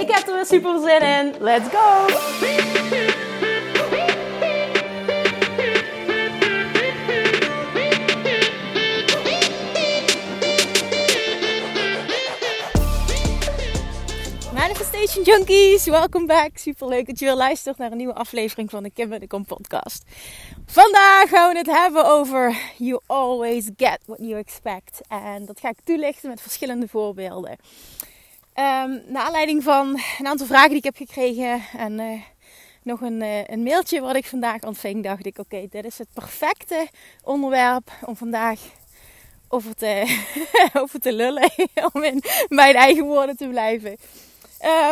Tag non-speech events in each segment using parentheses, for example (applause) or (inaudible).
Ik heb er weer super zin in. Let's go! Manifestation Junkies, welkom back. Super leuk dat je weer luistert naar een nieuwe aflevering van de Kim de Kom podcast. Vandaag gaan we het hebben over You always get what you expect. En dat ga ik toelichten met verschillende voorbeelden. Um, naar aanleiding van een aantal vragen die ik heb gekregen en uh, nog een, uh, een, mailtje wat ik vandaag ontving, dacht ik: oké, dit is het perfecte onderwerp om vandaag over te, (laughs) over te lullen. (laughs) om in mijn eigen woorden te blijven.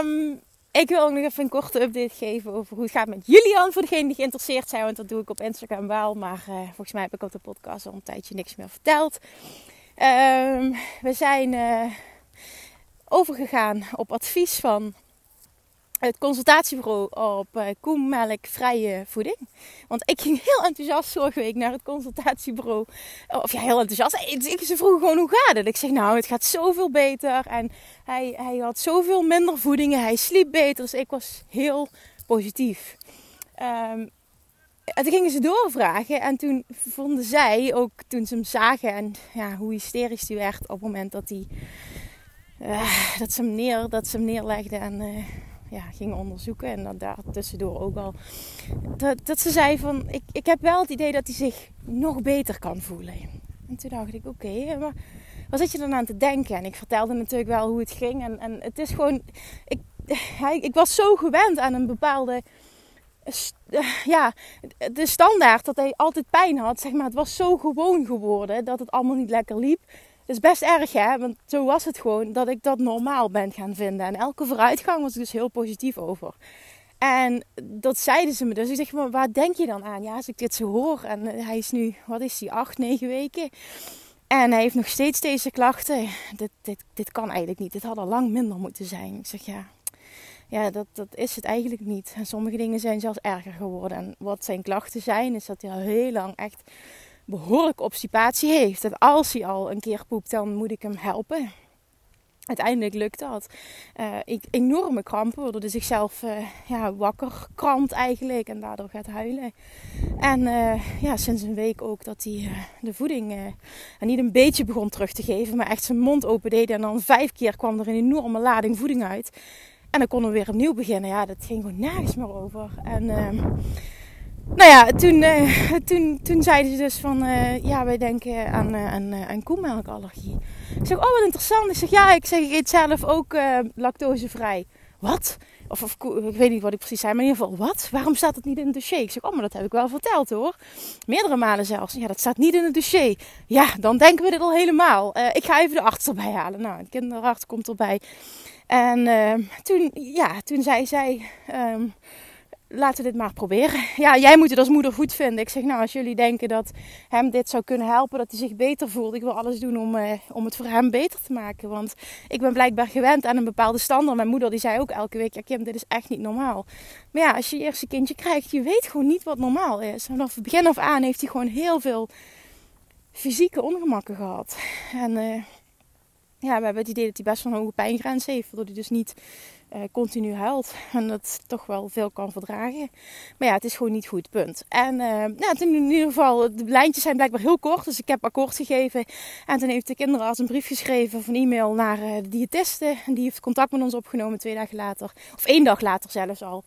Um, ik wil ook nog even een korte update geven over hoe het gaat met Julian. Voor degenen die geïnteresseerd zijn, want dat doe ik op Instagram wel. Maar uh, volgens mij heb ik op de podcast al een tijdje niks meer verteld. Um, we zijn overgegaan op advies van het consultatiebureau op uh, koemelkvrije voeding. Want ik ging heel enthousiast vorige week naar het consultatiebureau. Of ja, heel enthousiast. Ik, ze vroegen gewoon hoe gaat het? Ik zeg nou, het gaat zoveel beter. En hij, hij had zoveel minder voedingen. Hij sliep beter. Dus ik was heel positief. Um, en toen gingen ze doorvragen. En toen vonden zij, ook toen ze hem zagen en ja, hoe hysterisch hij werd op het moment dat hij uh, dat, ze hem neer, dat ze hem neerlegde en uh, ja, gingen onderzoeken. En dan daar tussendoor ook al. Dat, dat ze zei van, ik, ik heb wel het idee dat hij zich nog beter kan voelen. En toen dacht ik, oké, okay, maar wat zit je dan aan te denken? En ik vertelde natuurlijk wel hoe het ging. En, en het is gewoon, ik, hij, ik was zo gewend aan een bepaalde ja, de standaard dat hij altijd pijn had, zeg maar, het was zo gewoon geworden dat het allemaal niet lekker liep. Is best erg, hè? Want zo was het gewoon dat ik dat normaal ben gaan vinden. En elke vooruitgang was ik dus heel positief over. En dat zeiden ze me dus. Ik zeg, maar waar denk je dan aan? Ja, als ik dit zo hoor. En hij is nu, wat is hij, acht, negen weken. En hij heeft nog steeds deze klachten. Dit, dit, dit kan eigenlijk niet. Dit had al lang minder moeten zijn. Ik zeg, ja, ja dat, dat is het eigenlijk niet. En sommige dingen zijn zelfs erger geworden. En wat zijn klachten zijn, is dat hij al heel lang echt behoorlijk obstipatie heeft. Dat als hij al een keer poept, dan moet ik hem helpen. Uiteindelijk lukt dat. Uh, ik, enorme krampen, waardoor zichzelf uh, ja, wakker krampt eigenlijk en daardoor gaat huilen. En uh, ja, sinds een week ook dat hij de voeding niet een beetje begon terug te geven, maar echt zijn mond open deed. En dan vijf keer kwam er een enorme lading voeding uit. En dan konden we weer opnieuw beginnen. Ja, dat ging gewoon nergens meer over. En nou ja, toen, uh, (laughs) toen, toen zeiden ze dus van, uh, ja, wij denken aan, uh, aan, aan koemelkallergie. Ik zeg, oh wat interessant. Ik zeg, ja, ik zeg, ik eet zelf ook lactosevrij. Wat? Of, of, ik weet niet wat ik precies zei, maar in ieder geval, wat? Waarom staat het niet in het dossier? Ik zeg, oh, maar dat heb ik wel verteld hoor. Meerdere malen zelfs. Ja, dat staat niet in het dossier. Ja, dan denken we dit al helemaal. ik ga even de arts erbij halen. Nou, de kinderarts komt erbij. En toen, ja, toen zei zij... Um, laten we dit maar proberen. (laughs) Ja, jij moet het als moeder goed vinden. Ik zeg, nou, als jullie denken dat hem dit zou kunnen helpen, dat hij zich beter voelt. Ik wil alles doen om, eh, om het voor hem beter te maken. Want ik ben blijkbaar gewend aan een bepaalde standaard. Mijn moeder die zei ook elke week, ja Kim, dit is echt niet normaal. Maar ja, als je je eerste kindje krijgt, je weet gewoon niet wat normaal is. Vanaf het begin af aan heeft hij gewoon heel veel fysieke ongemakken gehad. En... Uh, ja, we hebben het idee dat hij best wel een hoge pijngrens heeft. Waardoor hij dus niet uh, continu huilt. (laughs) En dat toch wel veel kan verdragen. Maar ja, het is gewoon niet goed, punt. En uh, nou, in ieder geval, de lijntjes zijn blijkbaar heel kort. Dus ik heb akkoord gegeven. En toen heeft de kinderarts een brief geschreven of een e-mail naar uh, de diëtiste. En die heeft contact met ons opgenomen twee dagen later. Of één dag later zelfs al.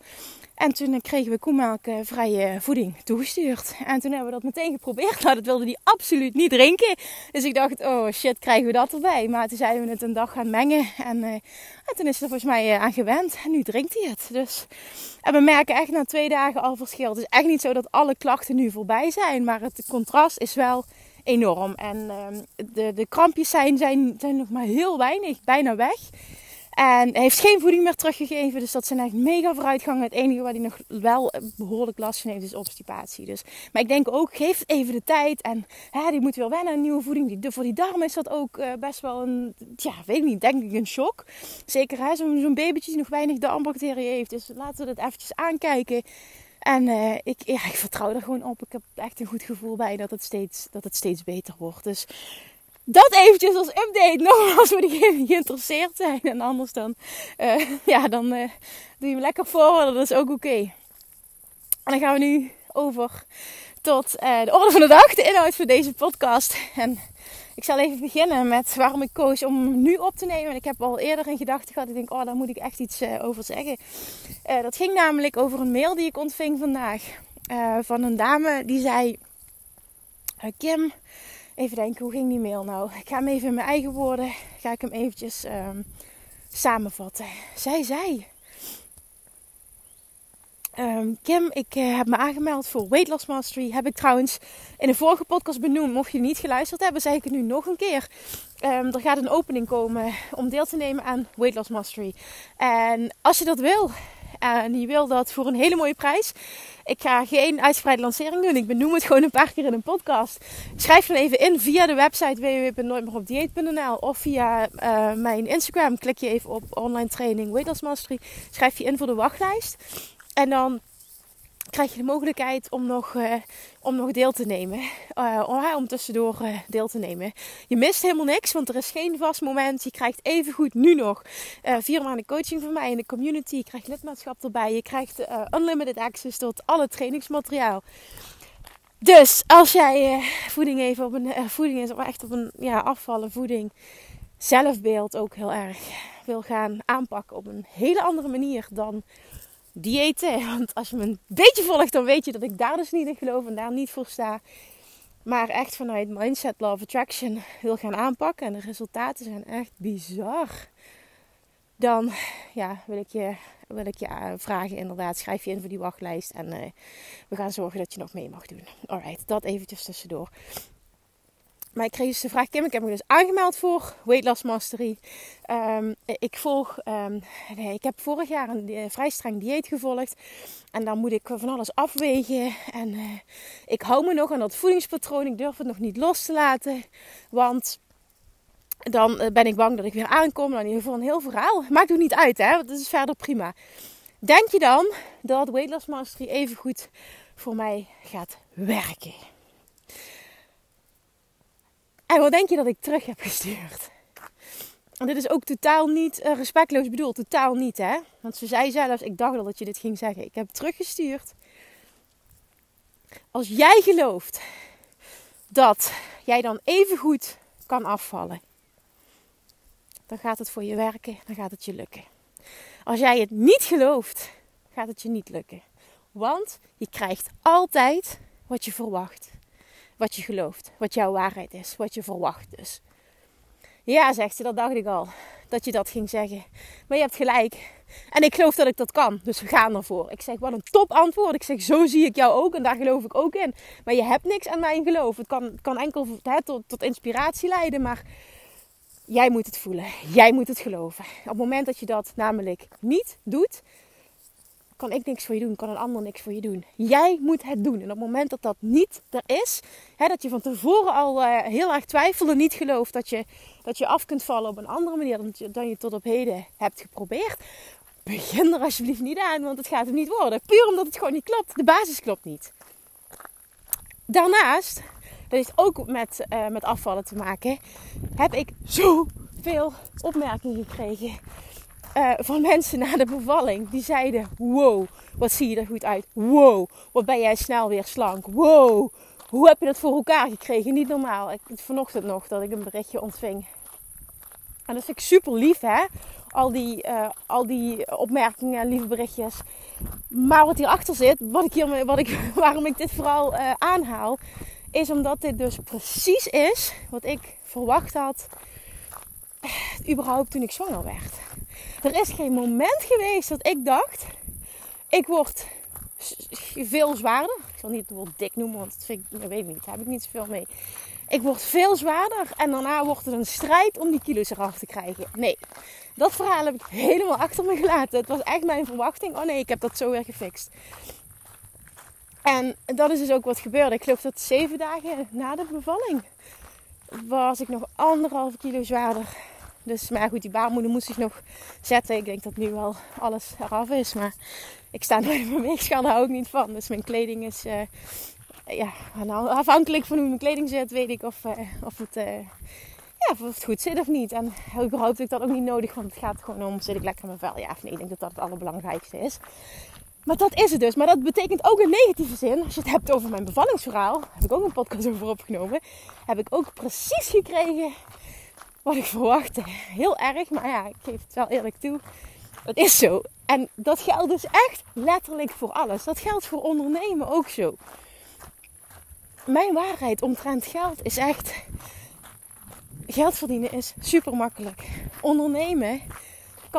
En toen kregen we koemelkvrije voeding toegestuurd. En toen hebben we dat meteen geprobeerd. (laughs) Nou, dat wilde hij absoluut niet drinken. Dus ik dacht, oh shit, krijgen we dat erbij? Maar toen zijn we het een dag gaan mengen. En, en toen is er volgens mij aan gewend. En nu drinkt hij het. Dus. En we merken echt na twee dagen al verschil. Het is echt niet zo dat alle klachten nu voorbij zijn. Maar het contrast is wel enorm. En uh, de, de krampjes zijn, zijn, zijn nog maar heel weinig, bijna weg. En heeft geen voeding meer teruggegeven. Dus dat zijn echt mega vooruitgangen. Het enige waar hij nog wel behoorlijk last van heeft is obstipatie. Dus, maar ik denk ook, geef even de tijd. En hè, die moet weer wennen aan nieuwe voeding. Die, voor die darm is dat ook uh, best wel een, ja, weet ik niet, denk ik een shock. Zeker zo'n zo'n babytje die nog weinig darmbacteriën heeft. Dus laten we dat eventjes aankijken. En uh, ik, ja, ik vertrouw er gewoon op. Ik heb echt een goed gevoel bij dat het steeds, dat het steeds beter wordt. Dus dat eventjes als update. (laughs) Nogmaals voor diegenen die geïnteresseerd zijn. En anders dan, uh, (laughs) ja, dan uh, doe je me lekker voor. Dat is ook oké. En dan gaan we nu over tot uh, de orde van de dag. De inhoud van deze podcast. En ik zal even beginnen met waarom ik koos om nu op te nemen. Ik heb al eerder een gedachte gehad. Ik denk, oh, daar moet ik echt iets over zeggen. dat ging namelijk over een mail die ik ontving vandaag. van een dame die zei... Kim, Even denken, hoe ging die mail nou? Ik ga hem even in mijn eigen woorden, ga ik hem eventjes um, samenvatten. Zij zei... Um, Kim, ik uh, heb me aangemeld voor Weight Loss Mastery. Heb ik trouwens in de vorige podcast benoemd. Mocht je niet geluisterd hebben, zeg ik het nu nog een keer. Um, er gaat een opening komen om deel te nemen aan Weight Loss Mastery. En als je dat wil, en je wil dat voor een hele mooie prijs. Ik ga geen uitgebreide lancering doen. Ik benoem het gewoon een paar keer in een podcast. Schrijf dan even in via de website www.nooitmeeropdieet.nl of via uh, mijn Instagram. Klik je even op online training Weight Loss Mastery. Schrijf je in voor de wachtlijst. En dan krijg je de mogelijkheid om nog, uh, om nog deel te nemen. (laughs) Uh, om, tussendoor uh, deel te nemen. Je mist helemaal niks, want er is geen vast moment. Je krijgt even goed nu nog vier maanden coaching van mij in de community. Je krijgt lidmaatschap erbij. Je krijgt unlimited access tot alle trainingsmateriaal. Dus als jij voeding even op een voeding is, of echt op een ja, afvallen voeding, zelfbeeld ook heel erg wil gaan aanpakken op een hele andere manier dan diëten. (laughs) Want als je me een beetje volgt, dan weet je dat ik daar dus niet in geloof en daar niet voor sta. Maar echt vanuit Mindset Love Attraction wil gaan aanpakken. En de resultaten zijn echt bizar. Dan ja, wil ik je, wil ik je eh, vragen inderdaad. Schrijf je in voor die wachtlijst. En uh, we gaan zorgen dat je nog mee mag doen. Alright, dat eventjes tussendoor. Maar ik kreeg dus de vraag, Kim, ik heb me dus aangemeld voor Weight Loss Mastery. Um, ik volg, um, nee, ik heb vorig jaar een uh, vrij streng dieet gevolgd. En dan moet ik van alles afwegen. En uh, ik hou me nog aan dat voedingspatroon. Ik durf het nog niet los te laten. Want dan uh, ben ik bang dat ik weer aankom. Dan in ieder geval een heel verhaal. Maakt ook niet uit, hè. Dat is verder prima. Denk je dan dat Weight Loss Mastery even goed voor mij gaat werken? En wat denk je dat ik terug heb gestuurd? En dit is ook totaal niet uh, respectloos bedoeld. Totaal niet, hè? Want ze zei zelfs, ik dacht al dat je dit ging zeggen. Ik heb teruggestuurd. Als jij gelooft dat jij dan even goed kan afvallen, dan gaat het voor je werken, dan gaat het je lukken. Als jij het niet gelooft, gaat het je niet lukken. Want je krijgt altijd wat je verwacht wat je gelooft, wat jouw waarheid is, wat je verwacht dus. Ja, zegt ze, dat dacht ik al, dat je dat ging zeggen. Maar je hebt gelijk. En ik geloof dat ik dat kan, dus we gaan ervoor. Ik zeg, wat een top antwoord. Ik zeg, zo zie ik jou ook en daar geloof ik ook in. Maar je hebt niks aan mijn geloof. Het kan, kan enkel tot, tot inspiratie leiden, maar jij moet het voelen. Jij moet het geloven. Op het moment dat je dat namelijk niet doet, kan ik niks voor je doen, kan een ander niks voor je doen. Jij moet het doen. En op het moment dat dat niet er is, hè, dat je van tevoren al uh, heel erg twijfelt en niet gelooft dat je, dat je af kunt vallen op een andere manier dan je, je tot op heden hebt geprobeerd, begin er alsjeblieft niet aan, want het gaat het niet worden. Puur omdat het gewoon niet klopt. De basis klopt niet. Daarnaast, dat heeft ook met, uh, met afvallen te maken, heb ik zoveel opmerkingen gekregen uh, van mensen na de bevalling. Die zeiden: Wow, wat zie je er goed uit. Wow, wat ben jij snel weer slank. Wow, hoe heb je dat voor elkaar gekregen? Niet normaal. Ik, vanochtend nog dat ik een berichtje ontving. En dat vind ik super lief, hè? Al die, uh, al die opmerkingen en lieve berichtjes. Maar wat hierachter zit, wat ik hier, wat ik, (laughs) waarom ik dit vooral uh, aanhaal, is omdat dit dus precies is wat ik verwacht had. Überhaupt toen ik zwanger werd. Er is geen moment geweest dat ik dacht, ik word veel zwaarder. Ik zal niet het woord dik noemen, want dat, vind ik, weet ik niet. Daar heb ik niet zoveel mee. Ik word veel zwaarder en daarna wordt het een strijd om die kilo's eraf te krijgen. Nee, Dat verhaal heb ik helemaal achter me gelaten. Het was echt mijn verwachting. Oh nee, ik heb dat zo weer gefixt. En dat is dus ook wat gebeurde. Ik geloof dat zeven dagen na de bevalling was ik nog anderhalf kilo zwaarder. Dus, maar goed, die baarmoeder moest zich nog zetten. Ik denk dat nu wel alles eraf is. Maar ik sta (laughs) nooit mijn weegschaal, daar hou ik niet van. Dus mijn kleding is... Uh, ja, afhankelijk van hoe mijn kleding zit, weet ik of, uh, of, het, uh, ja, of het goed zit of niet. En überhaupt heb ik dat ook niet nodig, want het gaat gewoon om, zit ik lekker in mijn vel? Ja of nee, ik denk dat dat het allerbelangrijkste is. Maar dat is het dus. Maar dat betekent ook in negatieve zin. Als je het hebt over mijn bevallingsverhaal. Heb ik ook een podcast over opgenomen. Heb ik ook precies gekregen wat ik verwachtte. Heel erg. Maar ja, ik geef het wel eerlijk toe. Het is zo. En dat geldt dus echt letterlijk voor alles. Dat geldt voor ondernemen ook zo. Mijn waarheid omtrent geld is echt. Geld verdienen is super makkelijk. Ondernemen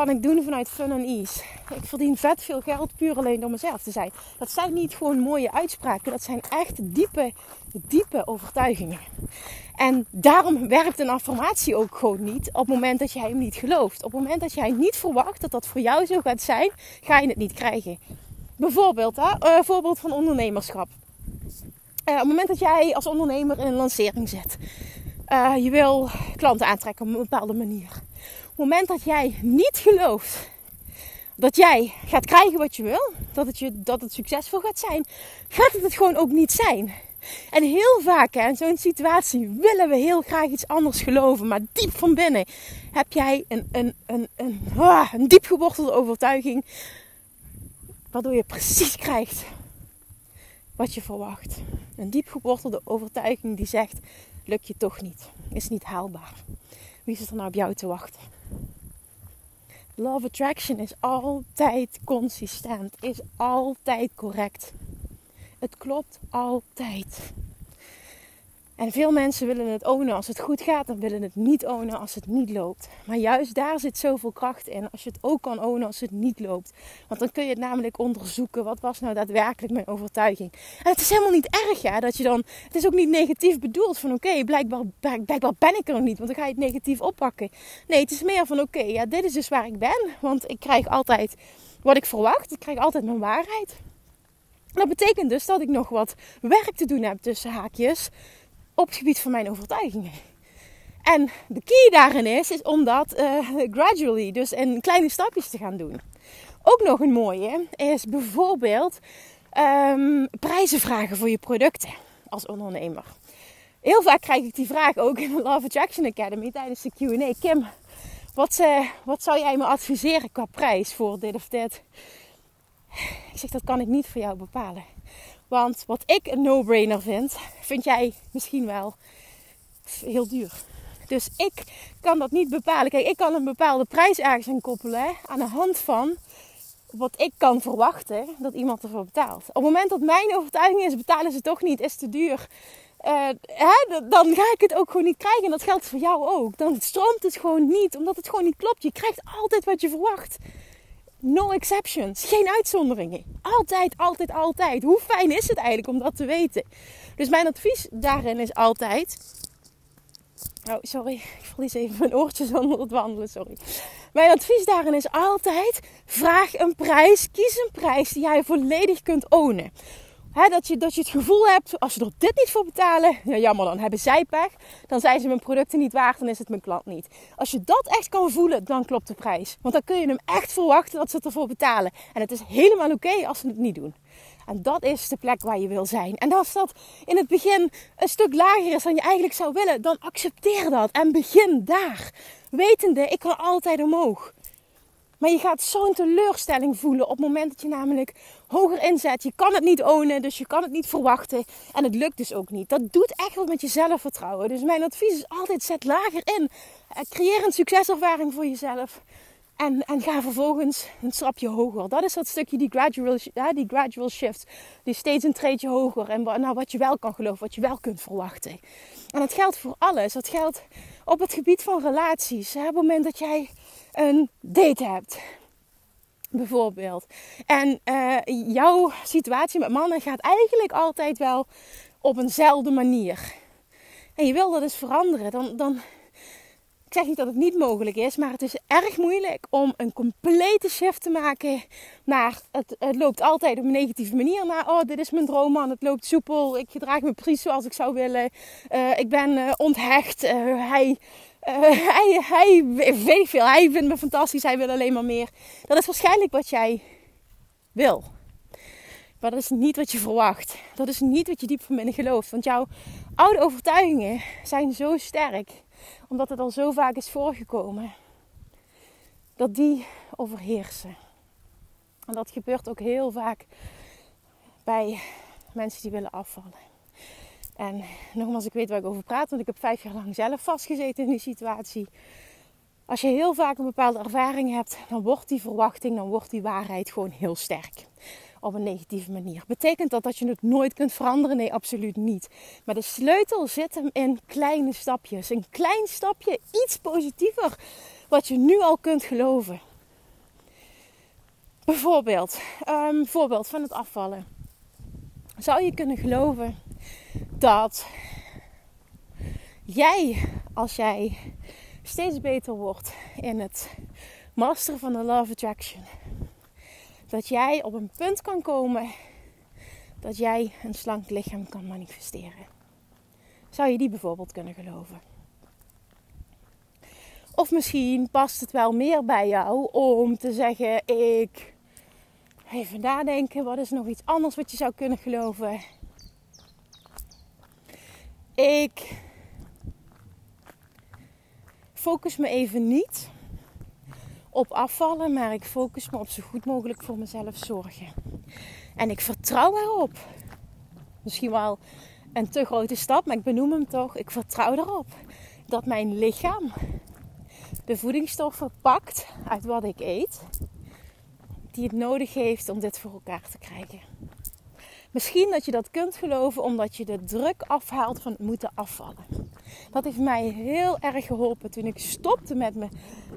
kan ik doen vanuit fun en ease. Ik verdien vet veel geld puur alleen door mezelf te zijn. Dat zijn niet gewoon mooie uitspraken. Dat zijn echt diepe, diepe overtuigingen. En daarom werkt een affirmatie ook gewoon niet op het moment dat jij hem niet gelooft. Op het moment dat jij niet verwacht dat dat voor jou zo gaat zijn, ga je het niet krijgen. Bijvoorbeeld, hè, uh, voorbeeld van ondernemerschap. Uh, op het moment dat jij als ondernemer in een lancering zit, uh, je wil klanten aantrekken op een bepaalde manier moment dat jij niet gelooft dat jij gaat krijgen wat je wil, dat het, je, dat het succesvol gaat zijn, gaat het het gewoon ook niet zijn. En heel vaak hè, in zo'n situatie willen we heel graag iets anders geloven, maar diep van binnen heb jij een, een, een, een, ah, een diep overtuiging, waardoor je precies krijgt wat je verwacht. Een diep gewortelde overtuiging die zegt: lukt je toch niet, is niet haalbaar. Wie zit er nou op jou te wachten? Love attraction is altijd consistent, is altijd correct. Het klopt altijd. En veel mensen willen het ownen als het goed gaat en willen het niet ownen als het niet loopt. Maar juist daar zit zoveel kracht in. Als je het ook kan ownen als het niet loopt. Want dan kun je het namelijk onderzoeken. Wat was nou daadwerkelijk mijn overtuiging? En het is helemaal niet erg ja, dat je dan... Het is ook niet negatief bedoeld van oké, blijkbaar, blijkbaar ben ik er nog niet. Want dan ga je het negatief oppakken. Nee, het is meer van oké, ja, dit is dus waar ik ben. Want ik krijg altijd wat ik verwacht. Ik krijg altijd mijn waarheid. Dat betekent dus dat ik nog wat werk te doen heb tussen haakjes op het gebied van mijn overtuigingen. En de key daarin is, is om dat uh, gradually, dus in kleine stapjes te gaan doen. Ook nog een mooie is bijvoorbeeld um, prijzen vragen voor je producten als ondernemer. Heel vaak krijg ik die vraag ook in de Love Attraction Academy tijdens de Q&A. Kim, wat, uh, wat zou jij me adviseren qua prijs voor dit of dit? Ik zeg, dat kan ik niet voor jou bepalen. Want wat ik een no-brainer vind, vind jij misschien wel heel duur. Dus ik kan dat niet bepalen. Kijk, ik kan een bepaalde prijs ergens aan koppelen aan de hand van wat ik kan verwachten dat iemand ervoor betaalt. Op het moment dat mijn overtuiging is, betalen ze toch niet, is te duur. Uh, hè, dan ga ik het ook gewoon niet krijgen. En dat geldt voor jou ook. Dan stroomt het gewoon niet, omdat het gewoon niet klopt. Je krijgt altijd wat je verwacht. No exceptions. Geen uitzonderingen. Altijd, altijd, altijd. Hoe fijn is het eigenlijk om dat te weten? Dus mijn advies daarin is altijd. Oh, sorry. Ik verlies even mijn oortjes onder het wandelen. Sorry. Mijn advies daarin is altijd: vraag een prijs. Kies een prijs die jij volledig kunt ownen dat, je, dat je het gevoel hebt, als ze er dit niet voor betalen, ja, jammer dan hebben zij pech. Dan zijn ze mijn producten niet waard, dan is het mijn klant niet. Als je dat echt kan voelen, dan klopt de prijs. Want dan kun je hem echt verwachten dat ze ervoor betalen. En het is helemaal oké als ze het niet doen. En dat is de plek waar je wil zijn. En als dat in het begin een stuk lager is dan je eigenlijk zou willen, dan accepteer dat en begin daar. Wetende, ik kan altijd omhoog. Maar je gaat zo'n teleurstelling voelen op het moment dat je namelijk hoger inzet. Je kan het niet ownen, dus je kan het niet verwachten. En het lukt dus ook niet. Dat doet echt wat met je zelfvertrouwen. Dus mijn advies is altijd zet lager in. Eh, creëer een succeservaring voor jezelf. En, en ga vervolgens een stapje hoger. Dat is dat stukje, die gradual, die gradual shift. Die steeds een treedje hoger. En nou, wat je wel kan geloven, wat je wel kunt verwachten. En dat geldt voor alles. Dat geldt op het gebied van relaties. Op het moment dat jij een date hebt. Bijvoorbeeld. En uh, jouw situatie met mannen gaat eigenlijk altijd wel op eenzelfde manier. En je wil dat eens veranderen. Dan, dan, Ik zeg niet dat het niet mogelijk is, maar het is erg moeilijk om een complete shift te maken naar het, het loopt altijd op een negatieve manier. Naar oh, dit is mijn droomman, het loopt soepel, ik gedraag me precies zoals ik zou willen. Uh, ik ben uh, onthecht, hij, hij, hij, weet veel, hij vindt me fantastisch, hij wil alleen maar meer. Dat is waarschijnlijk wat jij wil. Maar dat is niet wat je verwacht. Dat is niet wat je diep van binnen gelooft. Want jouw oude overtuigingen zijn zo sterk omdat het al zo vaak is voorgekomen, dat die overheersen. En dat gebeurt ook heel vaak bij mensen die willen afvallen. En nogmaals, ik weet waar ik over praat, want ik heb vijf jaar lang zelf vastgezeten in die situatie. Als je heel vaak een bepaalde ervaring hebt, dan wordt die verwachting, dan wordt die waarheid gewoon heel sterk op een negatieve manier. Betekent dat dat je het nooit kunt veranderen? Nee, absoluut niet. Maar de sleutel zit hem in kleine stapjes. Een klein stapje, iets positiever, wat je nu al kunt geloven. Bijvoorbeeld, um, voorbeeld van het afvallen. Zou je kunnen geloven dat jij, als jij steeds beter wordt in het masteren van de Love Attraction, dat jij op een punt kan komen dat jij een slank lichaam kan manifesteren. Zou je die bijvoorbeeld kunnen geloven? Of misschien past het wel meer bij jou om te zeggen: Ik. Even nadenken, wat is nog iets anders wat je zou kunnen geloven? Ik focus me even niet op afvallen, maar ik focus me op zo goed mogelijk voor mezelf zorgen. En ik vertrouw erop. Misschien wel een te grote stap, maar ik benoem hem toch. Ik vertrouw erop dat mijn lichaam de voedingsstoffen pakt uit wat ik eet, die het nodig heeft om dit voor elkaar te krijgen. Misschien dat je dat kunt geloven omdat je de druk afhaalt van het moeten afvallen. Dat heeft mij heel erg geholpen toen ik stopte met me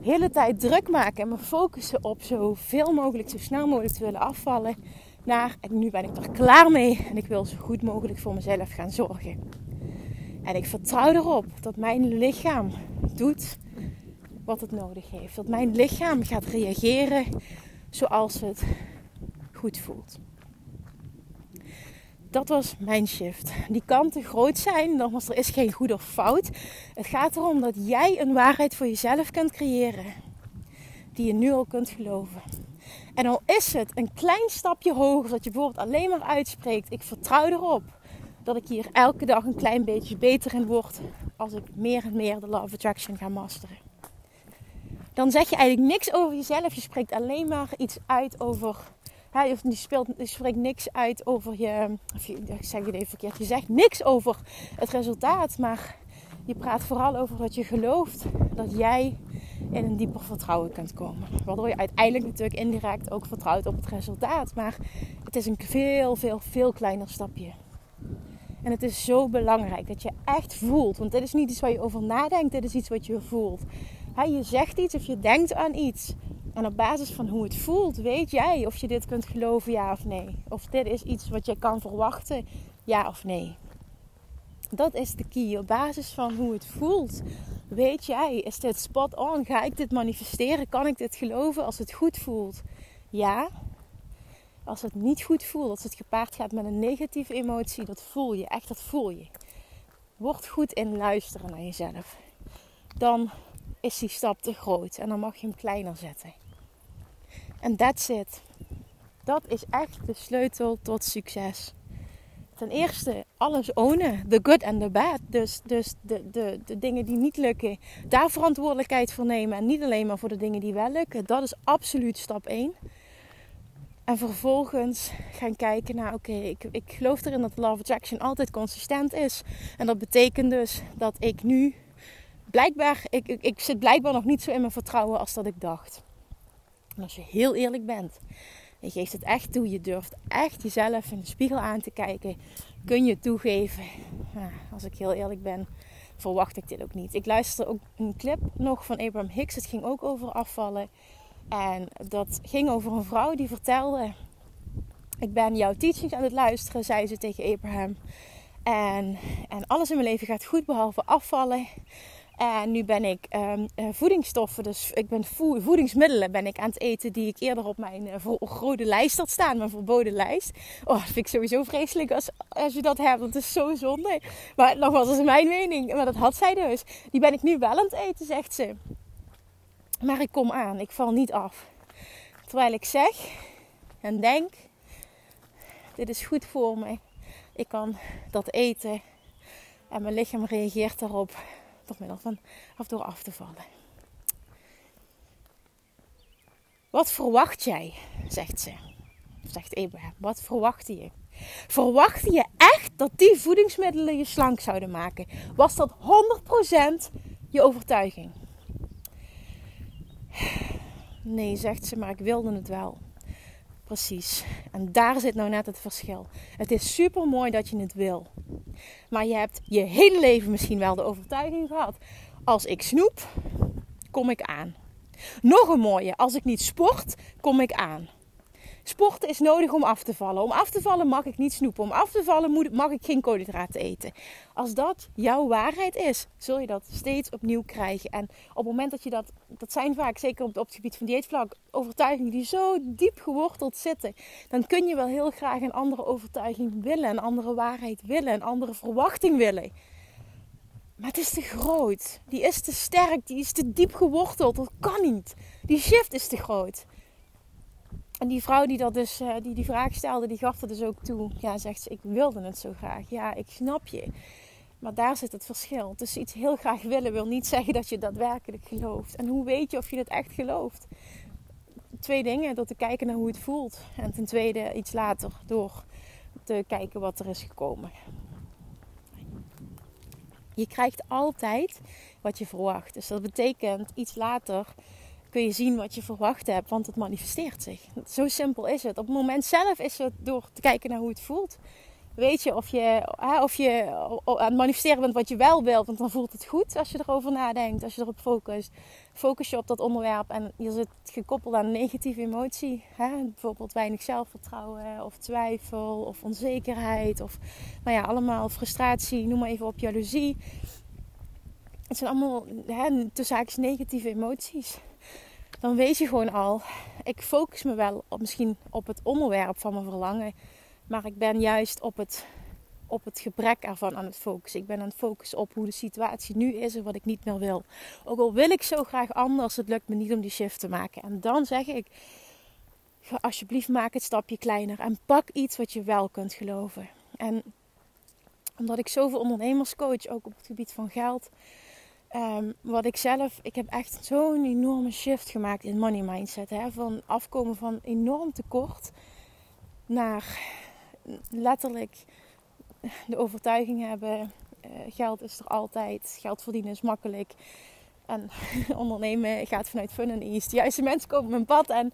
hele tijd druk maken en me focussen op zoveel mogelijk, zo snel mogelijk te willen afvallen. Naar en nu ben ik er klaar mee en ik wil zo goed mogelijk voor mezelf gaan zorgen. En ik vertrouw erop dat mijn lichaam doet wat het nodig heeft. Dat mijn lichaam gaat reageren zoals het goed voelt dat was mijn shift. Die kan te groot zijn, nogmaals, er is geen goed of fout. Het gaat erom dat jij een waarheid voor jezelf kunt creëren. Die je nu al kunt geloven. En al is het een klein stapje hoger, dat je bijvoorbeeld alleen maar uitspreekt: Ik vertrouw erop dat ik hier elke dag een klein beetje beter in word. Als ik meer en meer de Law of Attraction ga masteren. Dan zeg je eigenlijk niks over jezelf. Je spreekt alleen maar iets uit over hij, die, speelt, spreekt niks uit over je. Of ik zeg het even verkeerd. Je zegt niks over het resultaat. Maar je praat vooral over dat je gelooft dat jij in een dieper vertrouwen kunt komen. Waardoor je uiteindelijk natuurlijk indirect ook vertrouwt op het resultaat. Maar het is een veel, veel, veel kleiner stapje. En het is zo belangrijk dat je echt voelt. Want dit is niet iets waar je over nadenkt, dit is iets wat je voelt. je zegt iets of je denkt aan iets. En op basis van hoe het voelt, weet jij of je dit kunt geloven, ja of nee. Of dit is iets wat je kan verwachten, ja of nee. Dat is de key. Op basis van hoe het voelt, weet jij, is dit spot on? Ga ik dit manifesteren? Kan ik dit geloven als het goed voelt? Ja. Als het niet goed voelt, als het gepaard gaat met een negatieve emotie, dat voel je. Echt, dat voel je. Word goed in luisteren naar jezelf. Dan is die stap te groot en dan mag je hem kleiner zetten. En that's it. Dat is echt de sleutel tot succes. Ten eerste alles ownen. The good and the bad. Dus, dus de, de, de dingen die niet lukken, daar verantwoordelijkheid voor nemen. En niet alleen maar voor de dingen die wel lukken. Dat is absoluut stap 1. En vervolgens gaan kijken naar, oké, ik, ik geloof erin dat Love Attraction altijd consistent is. En dat betekent dus dat ik nu blijkbaar, ik, ik zit blijkbaar nog niet zo in mijn vertrouwen als dat ik dacht. En als je heel eerlijk bent, je geeft het echt toe, je durft echt jezelf in de spiegel aan te kijken, kun je toegeven. als ik heel eerlijk ben, verwacht ik dit ook niet. Ik luisterde ook een clip nog van Abraham Hicks, het ging ook over afvallen. En dat ging over een vrouw die vertelde: Ik ben jouw teachings aan het luisteren, zei ze tegen Abraham. En, en alles in mijn leven gaat goed behalve afvallen. En nu ben ik um, voedingsstoffen, dus ik ben voedingsmiddelen ben ik aan het eten die ik eerder op mijn uh, lijst had staan, mijn verboden lijst. Oh, dat vind ik sowieso vreselijk als, als je dat hebt. Dat is zo zonde. Maar nogmaals, dat is mijn mening. Maar dat had zij dus. Die ben ik nu wel aan het eten, zegt ze. Maar ik kom aan, ik val niet af. Terwijl ik zeg en denk, dit is goed voor me. Ik kan dat eten en mijn lichaam reageert daarop door middel van of door af te vallen. Wat verwacht jij? zegt ze. Zegt Abraham, wat verwachtte je? Verwachtte je echt dat die voedingsmiddelen je slank zouden maken? Was dat 100% je overtuiging? Nee, zegt ze, maar ik wilde het wel. Precies. En daar zit nou net het verschil. Het is super mooi dat je het wil. Maar je hebt je hele leven misschien wel de overtuiging gehad. Als ik snoep, kom ik aan. Nog een mooie. Als ik niet sport, kom ik aan. Sporten is nodig om af te vallen. Om af te vallen mag ik niet snoepen. Om af te vallen mag ik geen koolhydraten eten. Als dat jouw waarheid is, zul je dat steeds opnieuw krijgen. En op het moment dat je dat, dat zijn vaak, zeker op, het gebied van dieetvlak, overtuigingen die zo diep geworteld zitten. Dan kun je wel heel graag een andere overtuiging willen, een andere waarheid willen, een andere verwachting willen. Maar het is te groot. Die is te sterk. Die is te diep geworteld. Dat kan niet. Die shift is te groot. En die vrouw die, dat dus, uh, die die vraag stelde, die gaf er dus ook toe. Ja, zegt ze, ik wilde het zo graag. Ja, ik snap je. Maar daar zit het verschil. Dus iets heel graag willen wil niet zeggen dat je daadwerkelijk gelooft. En hoe weet je of je het echt gelooft? Twee dingen. Door te kijken naar hoe het voelt. En ten tweede iets later door te kijken wat er is gekomen. Je krijgt altijd wat je verwacht. Dus dat betekent iets later kun je zien wat je verwacht hebt, want het manifesteert zich. Zo simpel is het. Op het moment zelf is het door te kijken naar hoe het voelt. Weet je of je, of je aan het manifesteren bent wat je wel wilt, want dan voelt het goed als je erover nadenkt, als je erop focust. Focus je op dat onderwerp en je zit gekoppeld aan een negatieve emotie. Hè? Bijvoorbeeld weinig zelfvertrouwen, of twijfel, of onzekerheid, of nou ja, allemaal frustratie, noem maar even op, jaloezie. Het zijn allemaal hè, tussen negatieve emoties dan weet je gewoon al, ik focus me wel op, misschien op het onderwerp van mijn verlangen, maar ik ben juist op het, op het gebrek ervan aan het focussen. Ik ben aan het focussen op hoe de situatie nu is en wat ik niet meer wil. Ook al wil ik zo graag anders, het lukt me niet om die shift te maken. En dan zeg ik, alsjeblieft maak het stapje kleiner en pak iets wat je wel kunt geloven. En omdat ik zoveel ondernemers coach, ook op het gebied van geld, Um, wat ik zelf, ik heb echt zo'n enorme shift gemaakt in money mindset. Hè? Van afkomen van enorm tekort naar letterlijk de overtuiging hebben: uh, geld is er altijd, geld verdienen is makkelijk. En (laughs) ondernemen gaat vanuit fun en ease. De juiste mensen komen op mijn pad. En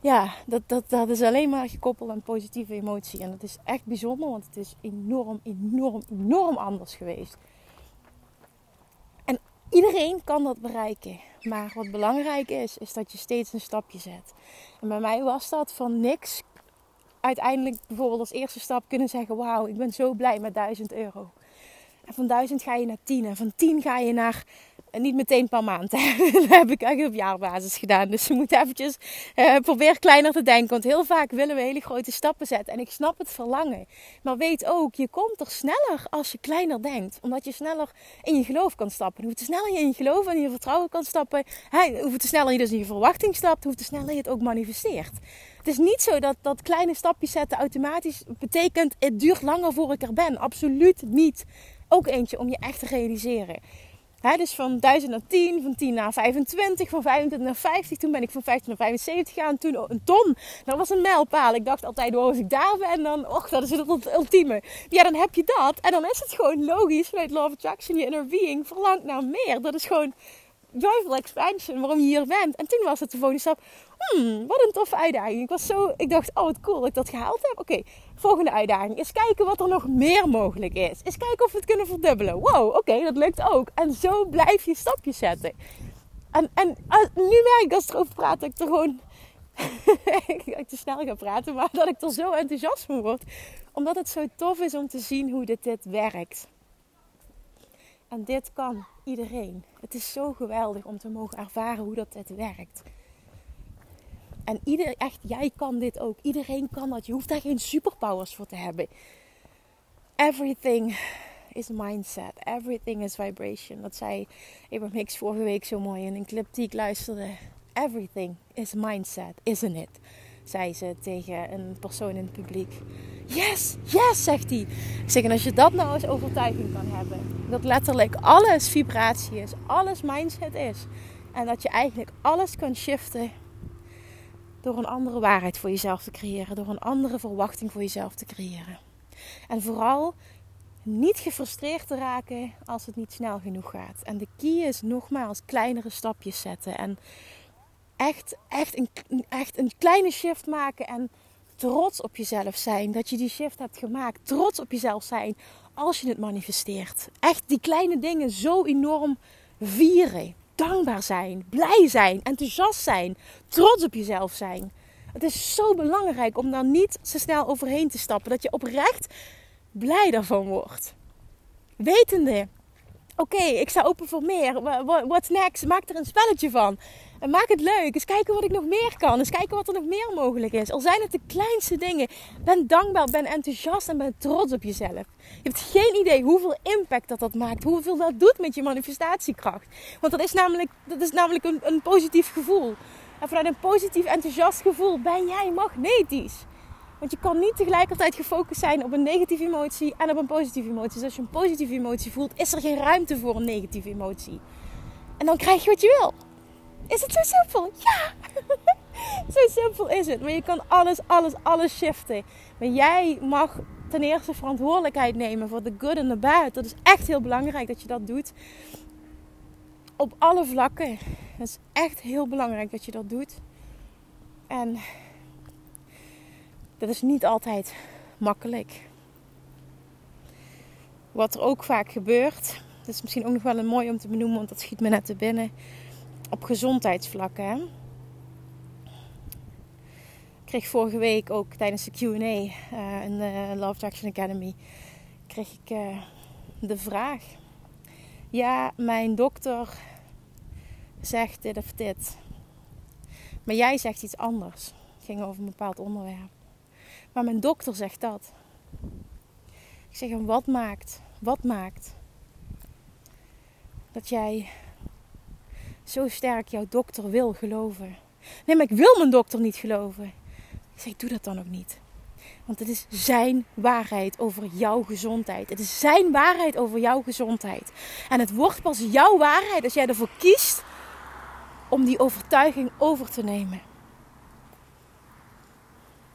ja, dat, dat, dat is alleen maar gekoppeld aan positieve emotie. En dat is echt bijzonder, want het is enorm, enorm, enorm anders geweest. Iedereen kan dat bereiken. Maar wat belangrijk is, is dat je steeds een stapje zet. En bij mij was dat van niks. Uiteindelijk bijvoorbeeld als eerste stap kunnen zeggen: Wauw, ik ben zo blij met 1000 euro. En van 1000 ga je naar 10. En van 10 ga je naar en niet meteen per maand. (laughs) dat heb ik eigenlijk op jaarbasis gedaan. Dus je moet eventjes uh, probeer kleiner te denken. Want heel vaak willen we hele grote stappen zetten. En ik snap het verlangen. Maar weet ook, je komt er sneller als je kleiner denkt. Omdat je sneller in je geloof kan stappen. Hoe te sneller je in je geloof en in je vertrouwen kan stappen. Hoe te sneller je dus in je verwachting stapt. Hoe te sneller je het ook manifesteert. Het is niet zo dat, dat kleine stapjes zetten automatisch betekent... het duurt langer voor ik er ben. Absoluut niet. Ook eentje om je echt te realiseren dus van 1000 naar 10, van 10 naar 25, van 25 naar 50. Toen ben ik van 50 naar 75 gegaan. Toen een ton. Dat was een mijlpaal. Ik dacht altijd, oh, als ik daar ben, dan, och, dat is het ultieme. Ja, dan heb je dat. En dan is het gewoon logisch vanuit Love Attraction, je inner being verlangt naar meer. Dat is gewoon joyful expansion, waarom je hier bent. En toen was het de volgende stap, hmm, wat een toffe uitdaging. Ik was zo, ik dacht, oh wat cool dat ik dat gehaald heb. Oké, volgende uitdaging. Eens kijken wat er nog meer mogelijk is. Eens kijken of we het kunnen verdubbelen. Wow, oké, dat lukt ook. En zo blijf je stapjes zetten. En, en uh, nu merk ik als ik erover praat dat ik er gewoon... (laughs) ik te snel ga praten, maar dat ik er zo enthousiast van word. Omdat het zo tof is om te zien hoe dit, dit werkt. En dit kan iedereen. Het is zo geweldig om te mogen ervaren hoe dat het werkt. En ieder, echt, jij kan dit ook. Iedereen kan dat. Je hoeft daar geen superpowers voor te hebben. Everything is mindset. Everything is vibration. Dat zei Abraham Hicks vorige week zo mooi in een clip die ik luisterde. Everything is mindset, isn't it? Zei ze tegen een persoon in het publiek. Yes, yes, zegt hij. Zeg, en als je dat nou als overtuiging kan hebben. Dat letterlijk alles vibratie is. Alles mindset is. En dat je eigenlijk alles kan shiften door een andere waarheid voor jezelf te creëren. Door een andere verwachting voor jezelf te creëren. En vooral niet gefrustreerd te raken als het niet snel genoeg gaat. En de key is nogmaals kleinere stapjes zetten. En echt, echt, een, echt een kleine shift maken. En trots op jezelf zijn dat je die shift hebt gemaakt. Trots op jezelf zijn als je het manifesteert. Echt die kleine dingen zo enorm vieren. Dankbaar zijn, blij zijn, enthousiast zijn, trots op jezelf zijn. Het is zo belangrijk om daar niet zo snel overheen te stappen. Dat je oprecht blij daarvan wordt. Wetende, oké, ik sta open voor meer. What's next? Maak er een spelletje van. En maak het leuk. Eens kijken wat ik nog meer kan. Eens kijken wat er nog meer mogelijk is. Al zijn het de kleinste dingen. Ben dankbaar, ben enthousiast en ben trots op jezelf. Je hebt geen idee hoeveel impact dat dat maakt. Hoeveel dat doet met je manifestatiekracht. Want dat is namelijk, dat is namelijk een, een positief gevoel. En vanuit een positief enthousiast gevoel ben jij magnetisch. Want je kan niet tegelijkertijd gefocust zijn op een negatieve emotie en op een positieve emotie. Dus als je een positieve emotie voelt, is er geen ruimte voor een negatieve emotie. En dan krijg je wat je wil. Is het zo simpel? Ja! (laughs) zo simpel is het. Maar je kan alles, alles, alles shiften. Maar jij mag ten eerste verantwoordelijkheid nemen voor de good en de bad. Dat is echt heel belangrijk dat je dat doet. Op alle vlakken. Het is echt heel belangrijk dat je dat doet. En dat is niet altijd makkelijk. Wat er ook vaak gebeurt, dat is misschien ook nog wel een mooi om te benoemen, want dat schiet me net te binnen. Op gezondheidsvlakken. Ik kreeg vorige week ook tijdens de QA uh, in de Love Action Academy kreeg ik uh, de vraag: Ja, mijn dokter zegt dit of dit, maar jij zegt iets anders. Het ging over een bepaald onderwerp. Maar mijn dokter zegt dat. Ik zeg wat maakt, wat maakt dat jij zo sterk jouw dokter wil geloven? Nee, maar ik wil mijn dokter niet geloven. Ik zeg, doe dat dan ook niet. Want het is zijn waarheid over jouw gezondheid. Het is zijn waarheid over jouw gezondheid. En het wordt pas jouw waarheid als jij ervoor kiest om die overtuiging over te nemen.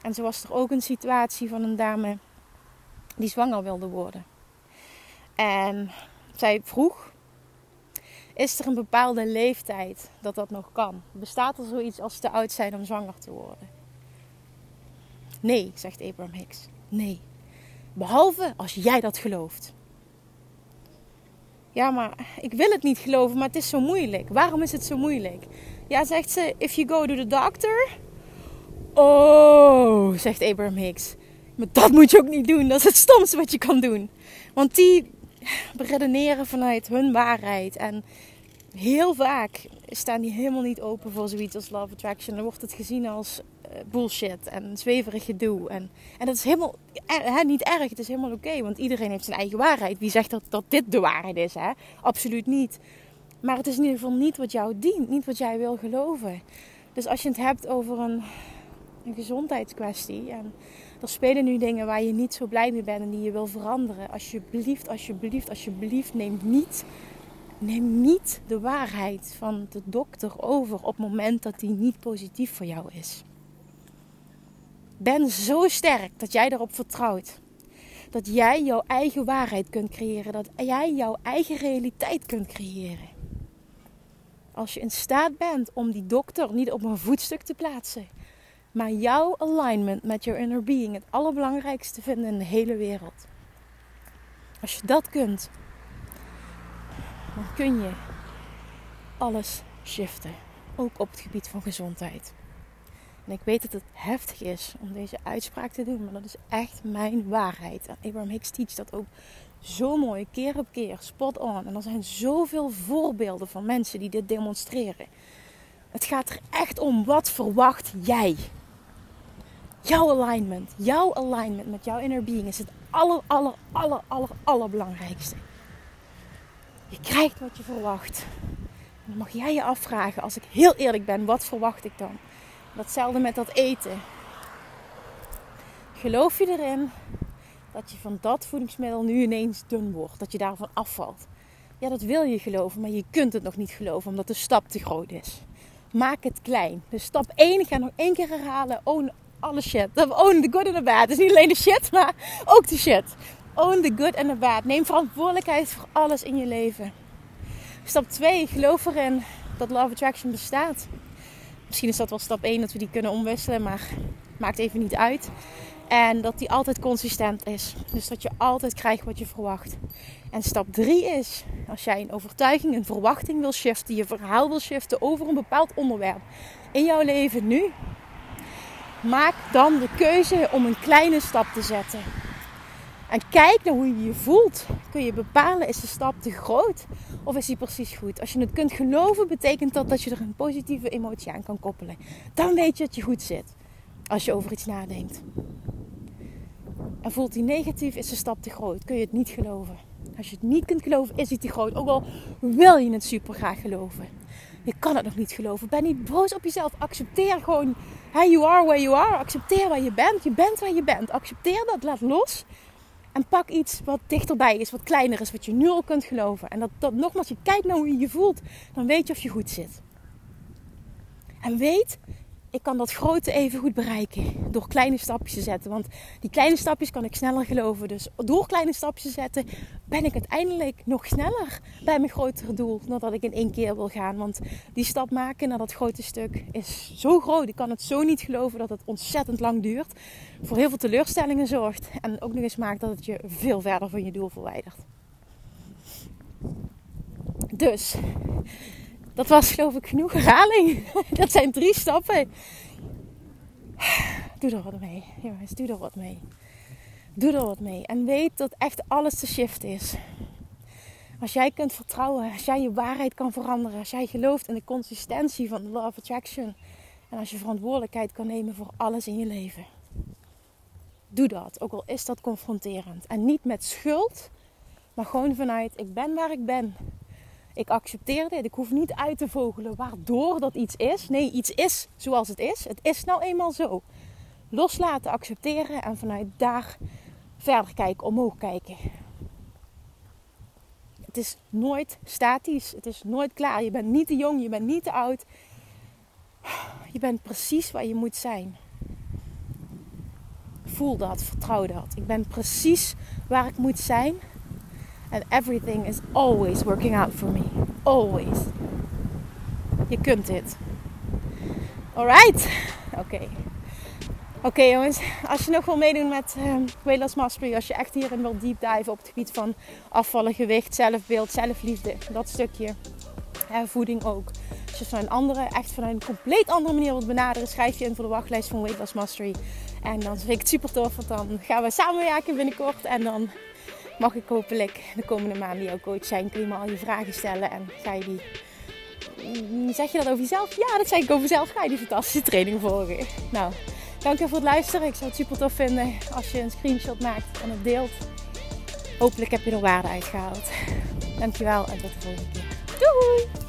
En zo was er ook een situatie van een dame die zwanger wilde worden. En zij vroeg: Is er een bepaalde leeftijd dat dat nog kan? Bestaat er zoiets als te oud zijn om zwanger te worden? Nee, zegt Abraham Hicks. Nee. Behalve als jij dat gelooft. Ja, maar ik wil het niet geloven, maar het is zo moeilijk. Waarom is het zo moeilijk? Ja, zegt ze: If you go to the doctor, Oh, zegt Abraham Hicks. Maar dat moet je ook niet doen. Dat is het stomste wat je kan doen. Want die (laughs) redeneren vanuit hun waarheid. En heel vaak staan die helemaal niet open voor zoiets als love attraction. Dan wordt het gezien als uh, bullshit en zweverig gedoe. En, en dat is helemaal hè, niet erg. Het is helemaal oké. want iedereen heeft zijn eigen waarheid. Wie zegt dat, dat dit de waarheid is? Hè? Absoluut niet. Maar het is in ieder geval niet wat jou dient. Niet wat jij wil geloven. Dus als je het hebt over een een gezondheidskwestie. En er spelen nu dingen waar je niet zo blij mee bent en die je wil veranderen. Alsjeblieft, alsjeblieft, alsjeblieft, neem niet, neem niet de waarheid van de dokter over op het moment dat die niet positief voor jou is. Ben zo sterk dat jij erop vertrouwt. Dat jij jouw eigen waarheid kunt creëren. Dat jij jouw eigen realiteit kunt creëren. Als je in staat bent om die dokter niet op een voetstuk te plaatsen maar jouw alignment met your inner being het allerbelangrijkste vinden in de hele wereld. Als je dat kunt, dan kun je alles shiften. Ook op het gebied van gezondheid. En ik weet dat het heftig is om deze uitspraak te doen, maar dat is echt mijn waarheid. En Abraham Hicks teach dat ook zo mooi, keer op keer, spot on. En er zijn zoveel voorbeelden van mensen die dit demonstreren. Het gaat er echt om, wat verwacht jij? Jouw alignment, jouw alignment met jouw inner being is het aller, aller, aller, aller, allerbelangrijkste. Je krijgt wat je verwacht. Dan mag jij je afvragen, als ik heel eerlijk ben, wat verwacht ik dan? Datzelfde met dat eten. Geloof je erin dat je van dat voedingsmiddel nu ineens dun wordt? Dat je daarvan afvalt? Ja, dat wil je geloven, maar je kunt het nog niet geloven omdat de stap te groot is. Maak het klein. Dus stap 1, ik ga nog één keer herhalen. Own alle shit. Own the good and the bad. Dus niet alleen de shit, maar ook de shit. Own the good and the bad. Neem verantwoordelijkheid voor alles in je leven. Stap 2, geloof erin dat Love Attraction bestaat. Misschien is dat wel stap 1 dat we die kunnen omwisselen, maar maakt even niet uit. En dat die altijd consistent is. Dus dat je altijd krijgt wat je verwacht. En stap 3 is, als jij een overtuiging, een verwachting wil shiften, je verhaal wil shiften over een bepaald onderwerp in jouw leven nu, maak dan de keuze om een kleine stap te zetten. En kijk naar hoe je je voelt. Kun je bepalen, is de stap te groot of is die precies goed? Als je het kunt geloven, betekent dat dat je er een positieve emotie aan kan koppelen. Dan weet je dat je goed zit als je over iets nadenkt. En voelt die negatief, is de stap te groot. Kun je het niet geloven. Als je het niet kunt geloven, is die te groot. Ook al wil je het super graag geloven. Je kan het nog niet geloven. Ben niet boos op jezelf. Accepteer gewoon. Hey, you are where you are. Accepteer waar je bent. Je bent waar je bent. Accepteer dat. Laat los. En pak iets wat dichterbij is, wat kleiner is, wat je nu al kunt geloven. En dat, dat nogmaals, je kijkt naar hoe je je voelt, dan weet je of je goed zit. En weet, ik kan dat grote even goed bereiken door kleine stapjes te zetten. Want die kleine stapjes kan ik sneller geloven. Dus door kleine stapjes te zetten ben ik uiteindelijk nog sneller bij mijn grotere doel. Dan dat ik in één keer wil gaan. Want die stap maken naar dat grote stuk is zo groot. Ik kan het zo niet geloven dat het ontzettend lang duurt. Voor heel veel teleurstellingen zorgt. En ook nog eens maakt dat het je veel verder van je doel verwijdert. Dus dat was geloof ik genoeg herhaling. (laughs) Dat zijn drie stappen. Doe er wat mee. Jongens, doe er wat mee. Doe er wat mee. En weet dat echt alles te shift is. Als jij kunt vertrouwen, als jij je waarheid kan veranderen, als jij gelooft in de consistentie van de Law of Attraction. En als je verantwoordelijkheid kan nemen voor alles in je leven. Doe dat, ook al is dat confronterend. En niet met schuld, maar gewoon vanuit ik ben waar ik ben. Ik accepteer dit. Ik hoef niet uit te vogelen waardoor dat iets is. Nee, iets is zoals het is. Het is nou eenmaal zo. Loslaten, accepteren en vanuit daar verder kijken, omhoog kijken. Het is nooit statisch. Het is nooit klaar. Je bent niet te jong, je bent niet te oud. Je bent precies waar je moet zijn. Voel dat, vertrouw dat. Ik ben precies waar ik moet zijn. And everything is always working out for me. Always. Je kunt dit. Alright. Oké. Oké jongens, als je nog wil meedoen met uh, Weight Loss Mastery, als je echt hierin wilt deep dive op het gebied van afvallen, gewicht, zelfbeeld, zelfliefde, dat stukje, uh, voeding ook. Als je van een andere, echt van een compleet andere manier wilt benaderen, schrijf je in voor de wachtlijst van Weight Loss Mastery. En dan vind ik het super tof, want dan gaan we samenwerken binnenkort en dan mag ik hopelijk de komende maanden jouw coach zijn. Kun je me al je vragen stellen en ga je die... Mm, zeg je dat over jezelf? Ja, dat zeg ik over jezelf. Ga je die fantastische training volgen. Nou, dank je voor het luisteren. Ik zou het super tof vinden als je een screenshot maakt en het deelt. Hopelijk heb je er waarde uitgehaald. Dankjewel en tot de volgende keer. Doei!